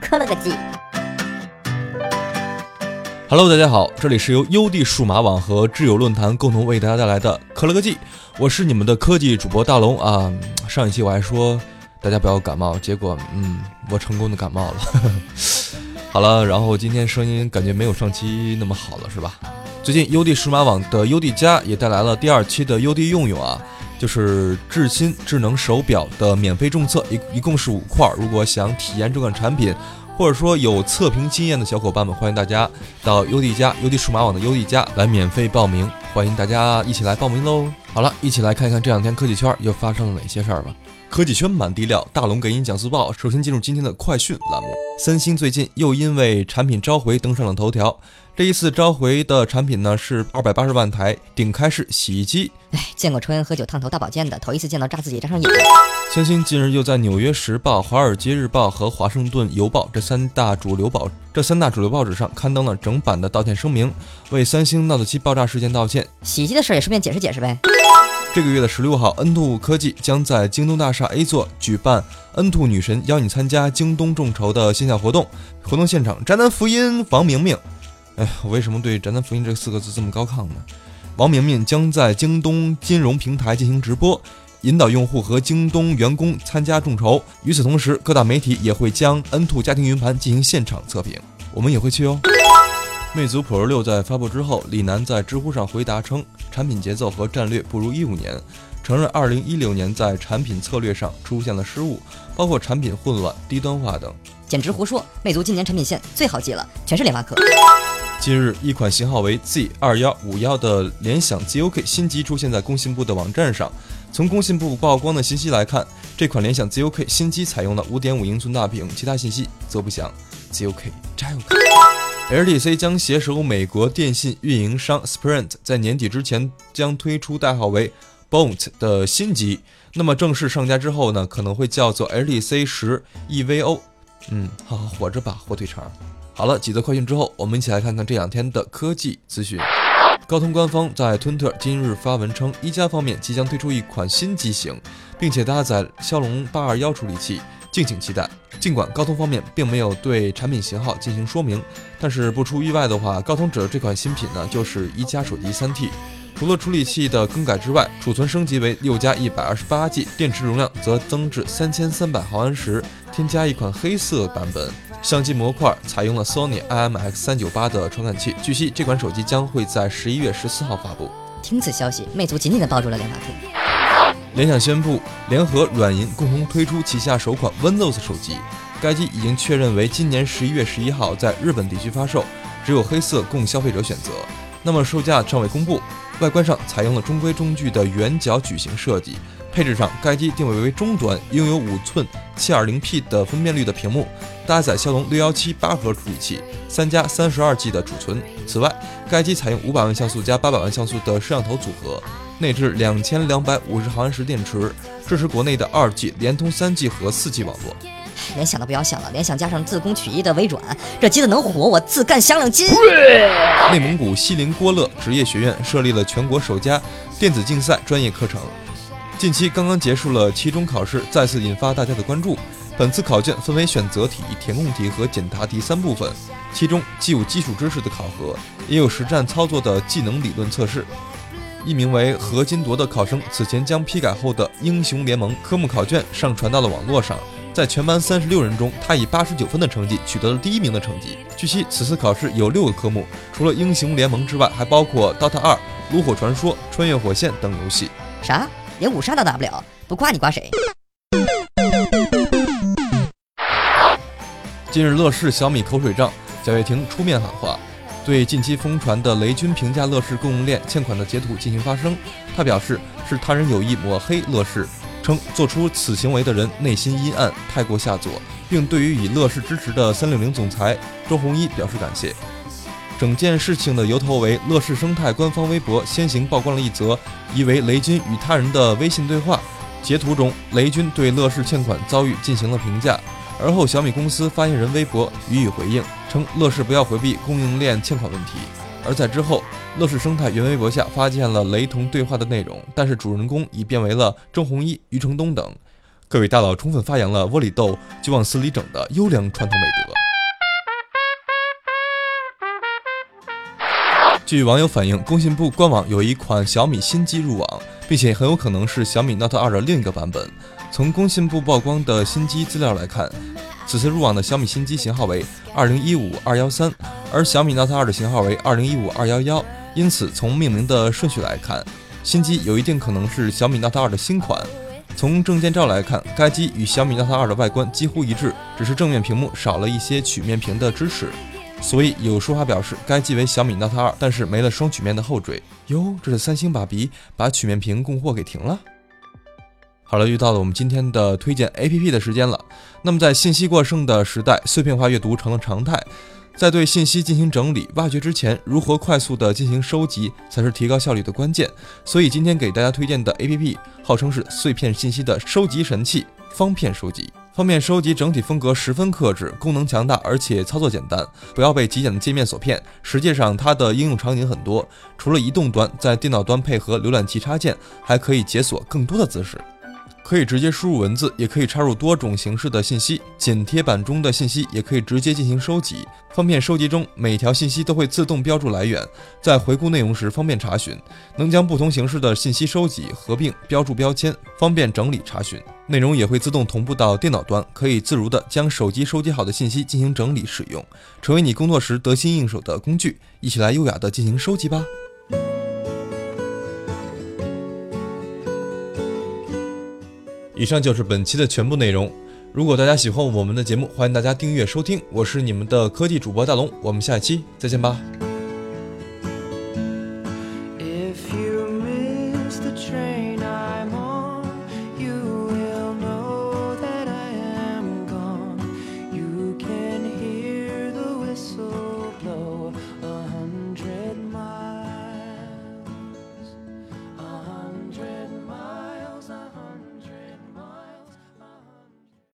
磕了个叽。Hello，大家好，这里是由优地数码网和智友论坛共同为大家带来的《科了个技》，我是你们的科技主播大龙啊。上一期我还说大家不要感冒，结果嗯，我成功的感冒了。好了，然后今天声音感觉没有上期那么好了，是吧？最近优地数码网的优地家也带来了第二期的优地用用啊。就是智新智能手表的免费众测，一一共是五块。如果想体验这款产品，或者说有测评经验的小伙伴们，欢迎大家到优迪家、优迪数码网的优迪家来免费报名。欢迎大家一起来报名喽！好了，一起来看一看这两天科技圈又发生了哪些事儿吧。科技圈满地料，大龙给您讲速报。首先进入今天的快讯栏目，三星最近又因为产品召回登上了头条。这一次召回的产品呢是二百八十万台顶开式洗衣机。哎，见过抽烟喝酒烫头大保健的，头一次见到扎自己扎上瘾。三星近日又在《纽约时报》《华尔街日报》和《华盛顿邮报》这三大主流报这三大主流报纸上刊登了整版的道歉声明，为三星 Note 7爆炸事件道歉。洗衣机的事也顺便解释解释呗。这个月的十六号，N 兔科技将在京东大厦 A 座举办 N 兔女神邀你参加京东众筹的线下活动。活动现场，宅男福音王明明。哎，我为什么对“宅男福音”这四个字这么高亢呢？王明明将在京东金融平台进行直播，引导用户和京东员工参加众筹。与此同时，各大媒体也会将 N 兔家庭云盘进行现场测评，我们也会去哦。魅族 Pro 六在发布之后，李楠在知乎上回答称，产品节奏和战略不如一五年，承认二零一六年在产品策略上出现了失误，包括产品混乱、低端化等。简直胡说！魅族今年产品线最好记了，全是联发科。近日，一款型号为 Z 二幺五幺的联想 ZOK 新机出现在工信部的网站上。从工信部曝光的信息来看，这款联想 ZOK 新机采用了五点五英寸大屏，其他信息则不详。ZOK 加油！LTC 将携手美国电信运营商 Sprint，在年底之前将推出代号为 Bolt 的新机。那么正式上架之后呢，可能会叫做 LTC 十 EVO。嗯，好好活着吧，火腿肠。好了，几则快讯之后，我们一起来看看这两天的科技资讯。高通官方在 Twitter 今日发文称，一加方面即将推出一款新机型，并且搭载骁龙八二幺处理器。敬请期待。尽管高通方面并没有对产品型号进行说明，但是不出意外的话，高通指的这款新品呢，就是一加手机三 T。除了处理器的更改之外，储存升级为六加一百二十八 G，电池容量则增至三千三百毫安时，添加一款黑色版本。相机模块采用了 Sony IMX 三九八的传感器。据悉，这款手机将会在十一月十四号发布。听此消息，魅族紧紧地抱住了联发科。联想宣布联合软银共同推出旗下首款 Windows 手机，该机已经确认为今年十一月十一号在日本地区发售，只有黑色供消费者选择。那么售价尚未公布。外观上采用了中规中矩的圆角矩形设计，配置上该机定位为中端，拥有五寸 720P 的分辨率的屏幕，搭载骁龙六幺七八核处理器，三加三十二 G 的储存。此外，该机采用五百万像素加八百万像素的摄像头组合。内置两千两百五十毫安时电池，支持国内的二 G 联通、三 G 和四 G 网络。联想的不要想了，联想加上自工取义的微软，这机子能火，我自干香冷金。内蒙古锡林郭勒职业学院设立了全国首家电子竞赛专业课程。近期刚刚结束了期中考试，再次引发大家的关注。本次考卷分为选择题、填空题和简答题三部分，其中既有基础知识的考核，也有实战操作的技能理论测试。一名为何金铎的考生此前将批改后的《英雄联盟》科目考卷上传到了网络上，在全班三十六人中，他以八十九分的成绩取得了第一名的成绩。据悉，此次考试有六个科目，除了《英雄联盟》之外，还包括《DOTA 二》《炉火传说》《穿越火线》等游戏。啥？连五杀都打不了？不夸你夸谁？近日，乐视、小米口水仗，贾跃亭出面喊话。对近期疯传的雷军评价乐视供应链欠款的截图进行发声，他表示是他人有意抹黑乐视，称做出此行为的人内心阴暗，太过下作，并对于以乐视支持的三六零总裁周鸿祎表示感谢。整件事情的由头为乐视生态官方微博先行曝光了一则疑为雷军与他人的微信对话，截图中雷军对乐视欠款遭遇进行了评价。而后，小米公司发言人微博予以回应，称乐视不要回避供应链欠款问题。而在之后，乐视生态原微博下发现了雷同对话的内容，但是主人公已变为了周鸿祎、余承东等。各位大佬充分发扬了窝里斗就往死里整的优良传统美德。据网友反映，工信部官网有一款小米新机入网，并且很有可能是小米 Note 2的另一个版本。从工信部曝光的新机资料来看，此次入网的小米新机型号为二零一五二幺三，而小米 Note 2的型号为二零一五二幺幺。因此，从命名的顺序来看，新机有一定可能是小米 Note 2的新款。从证件照来看，该机与小米 Note 2的外观几乎一致，只是正面屏幕少了一些曲面屏的支持。所以有说法表示，该机为小米 Note 2，但是没了双曲面的后缀。哟，这是三星把鼻把曲面屏供货给停了。好了，又到了我们今天的推荐 APP 的时间了。那么在信息过剩的时代，碎片化阅读成了常态。在对信息进行整理、挖掘之前，如何快速的进行收集，才是提高效率的关键。所以今天给大家推荐的 APP，号称是碎片信息的收集神器——方片收集。画面收集整体风格十分克制，功能强大，而且操作简单。不要被极简的界面所骗，实际上它的应用场景很多。除了移动端，在电脑端配合浏览器插件，还可以解锁更多的姿势。可以直接输入文字，也可以插入多种形式的信息。剪贴板中的信息也可以直接进行收集。方便收集中，每条信息都会自动标注来源，在回顾内容时方便查询。能将不同形式的信息收集、合并、标注标签，方便整理查询。内容也会自动同步到电脑端，可以自如的将手机收集好的信息进行整理使用，成为你工作时得心应手的工具。一起来优雅的进行收集吧。以上就是本期的全部内容。如果大家喜欢我们的节目，欢迎大家订阅收听。我是你们的科技主播大龙，我们下期再见吧。